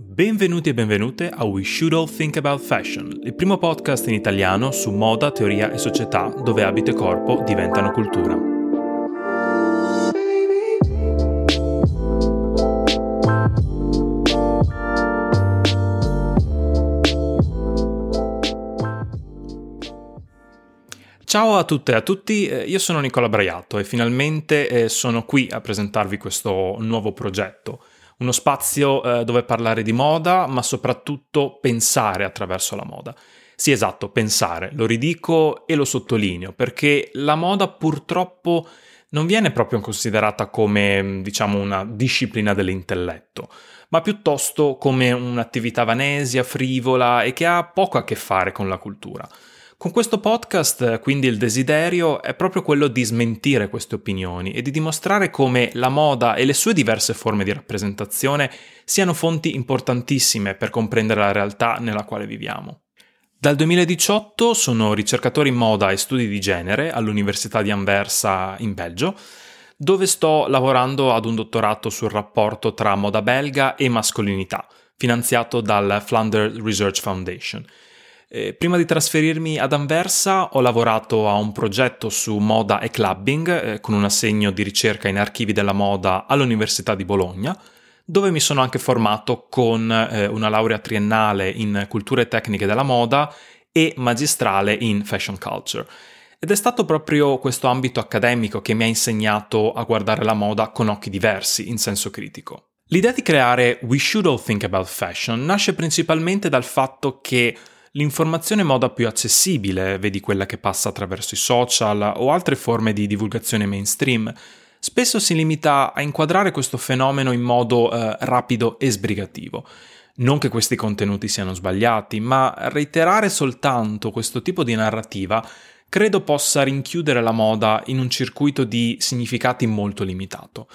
Benvenuti e benvenute a We Should All Think About Fashion, il primo podcast in italiano su moda, teoria e società dove abito e corpo diventano cultura. Ciao a tutte e a tutti, eh, io sono Nicola Braiato e finalmente eh, sono qui a presentarvi questo nuovo progetto uno spazio eh, dove parlare di moda, ma soprattutto pensare attraverso la moda. Sì, esatto, pensare, lo ridico e lo sottolineo, perché la moda purtroppo non viene proprio considerata come, diciamo, una disciplina dell'intelletto, ma piuttosto come un'attività vanesia, frivola e che ha poco a che fare con la cultura. Con questo podcast, quindi, il desiderio è proprio quello di smentire queste opinioni e di dimostrare come la moda e le sue diverse forme di rappresentazione siano fonti importantissime per comprendere la realtà nella quale viviamo. Dal 2018 sono ricercatore in moda e studi di genere all'Università di Anversa in Belgio, dove sto lavorando ad un dottorato sul rapporto tra moda belga e mascolinità, finanziato dal Flanders Research Foundation – eh, prima di trasferirmi ad Anversa ho lavorato a un progetto su moda e clubbing eh, con un assegno di ricerca in archivi della moda all'Università di Bologna, dove mi sono anche formato con eh, una laurea triennale in culture tecniche della moda e magistrale in fashion culture. Ed è stato proprio questo ambito accademico che mi ha insegnato a guardare la moda con occhi diversi, in senso critico. L'idea di creare We Should All Think About Fashion nasce principalmente dal fatto che L'informazione moda più accessibile, vedi quella che passa attraverso i social o altre forme di divulgazione mainstream, spesso si limita a inquadrare questo fenomeno in modo eh, rapido e sbrigativo. Non che questi contenuti siano sbagliati, ma reiterare soltanto questo tipo di narrativa credo possa rinchiudere la moda in un circuito di significati molto limitato.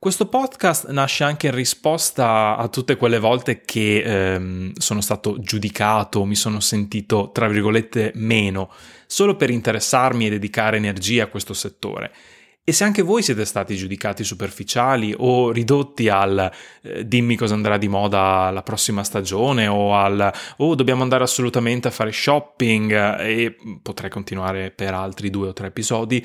Questo podcast nasce anche in risposta a tutte quelle volte che ehm, sono stato giudicato, mi sono sentito, tra virgolette, meno, solo per interessarmi e dedicare energia a questo settore. E se anche voi siete stati giudicati superficiali o ridotti al eh, dimmi cosa andrà di moda la prossima stagione o al oh dobbiamo andare assolutamente a fare shopping e potrei continuare per altri due o tre episodi,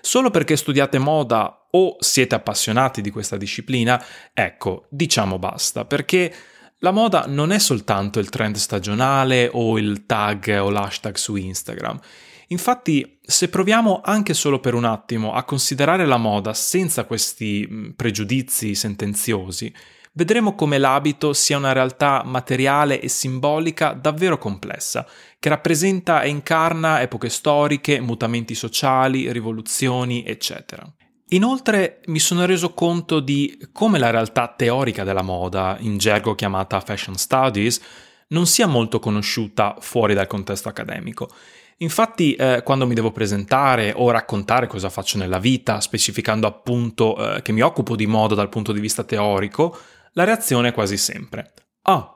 solo perché studiate moda o siete appassionati di questa disciplina, ecco, diciamo basta, perché la moda non è soltanto il trend stagionale o il tag o l'hashtag su Instagram. Infatti, se proviamo anche solo per un attimo a considerare la moda senza questi mm, pregiudizi sentenziosi, vedremo come l'abito sia una realtà materiale e simbolica davvero complessa, che rappresenta e incarna epoche storiche, mutamenti sociali, rivoluzioni, eccetera. Inoltre mi sono reso conto di come la realtà teorica della moda, in gergo chiamata fashion studies, non sia molto conosciuta fuori dal contesto accademico Infatti, eh, quando mi devo presentare o raccontare cosa faccio nella vita, specificando appunto eh, che mi occupo di moda dal punto di vista teorico, la reazione è quasi sempre: Ah,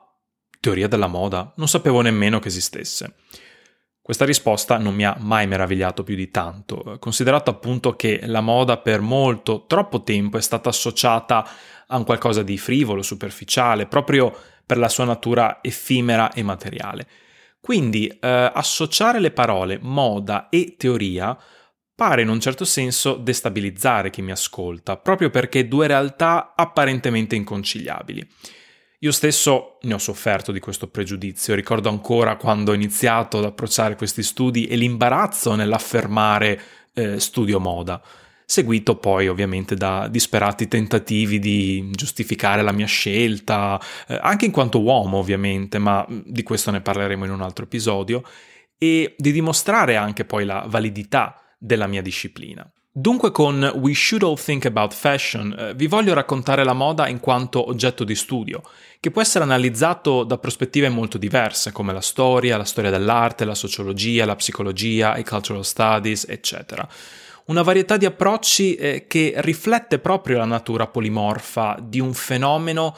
teoria della moda, non sapevo nemmeno che esistesse. Questa risposta non mi ha mai meravigliato più di tanto, considerato appunto che la moda per molto, troppo tempo è stata associata a un qualcosa di frivolo, superficiale, proprio per la sua natura effimera e materiale. Quindi eh, associare le parole moda e teoria pare in un certo senso destabilizzare chi mi ascolta, proprio perché due realtà apparentemente inconciliabili. Io stesso ne ho sofferto di questo pregiudizio, ricordo ancora quando ho iniziato ad approcciare questi studi e l'imbarazzo nell'affermare eh, studio moda seguito poi ovviamente da disperati tentativi di giustificare la mia scelta, eh, anche in quanto uomo ovviamente, ma mm, di questo ne parleremo in un altro episodio, e di dimostrare anche poi la validità della mia disciplina. Dunque con We Should All Think About Fashion eh, vi voglio raccontare la moda in quanto oggetto di studio, che può essere analizzato da prospettive molto diverse come la storia, la storia dell'arte, la sociologia, la psicologia, i cultural studies, eccetera una varietà di approcci eh, che riflette proprio la natura polimorfa di un fenomeno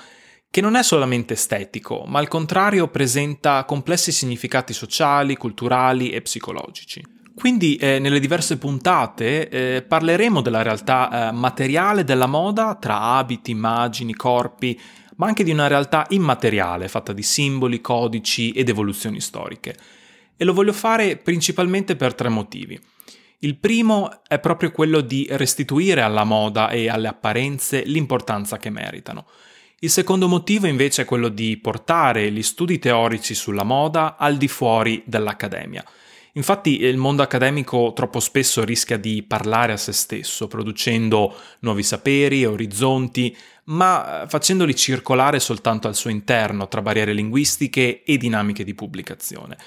che non è solamente estetico, ma al contrario presenta complessi significati sociali, culturali e psicologici. Quindi eh, nelle diverse puntate eh, parleremo della realtà eh, materiale della moda tra abiti, immagini, corpi, ma anche di una realtà immateriale fatta di simboli, codici ed evoluzioni storiche. E lo voglio fare principalmente per tre motivi. Il primo è proprio quello di restituire alla moda e alle apparenze l'importanza che meritano. Il secondo motivo invece è quello di portare gli studi teorici sulla moda al di fuori dell'accademia. Infatti il mondo accademico troppo spesso rischia di parlare a se stesso, producendo nuovi saperi orizzonti, ma facendoli circolare soltanto al suo interno tra barriere linguistiche e dinamiche di pubblicazione.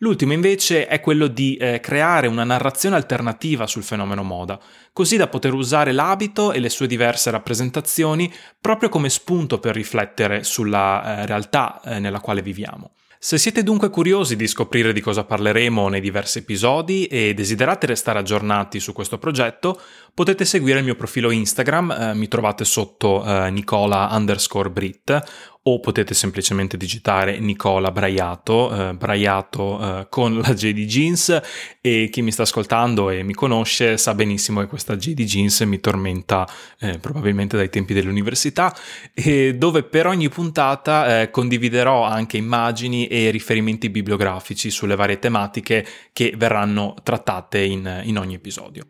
L'ultimo invece è quello di eh, creare una narrazione alternativa sul fenomeno moda, così da poter usare l'abito e le sue diverse rappresentazioni proprio come spunto per riflettere sulla eh, realtà eh, nella quale viviamo. Se siete dunque curiosi di scoprire di cosa parleremo nei diversi episodi e desiderate restare aggiornati su questo progetto, potete seguire il mio profilo Instagram, eh, mi trovate sotto eh, Nicola underscore Brit o potete semplicemente digitare Nicola Braiato, eh, Braiato eh, con la J di Jeans e chi mi sta ascoltando e mi conosce sa benissimo che questa J di Jeans mi tormenta eh, probabilmente dai tempi dell'università e dove per ogni puntata eh, condividerò anche immagini e riferimenti bibliografici sulle varie tematiche che verranno trattate in, in ogni episodio.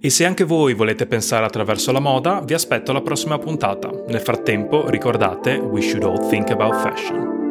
E se anche voi volete pensare attraverso la moda, vi aspetto alla prossima puntata. Nel frattempo, ricordate, we should all think about fashion.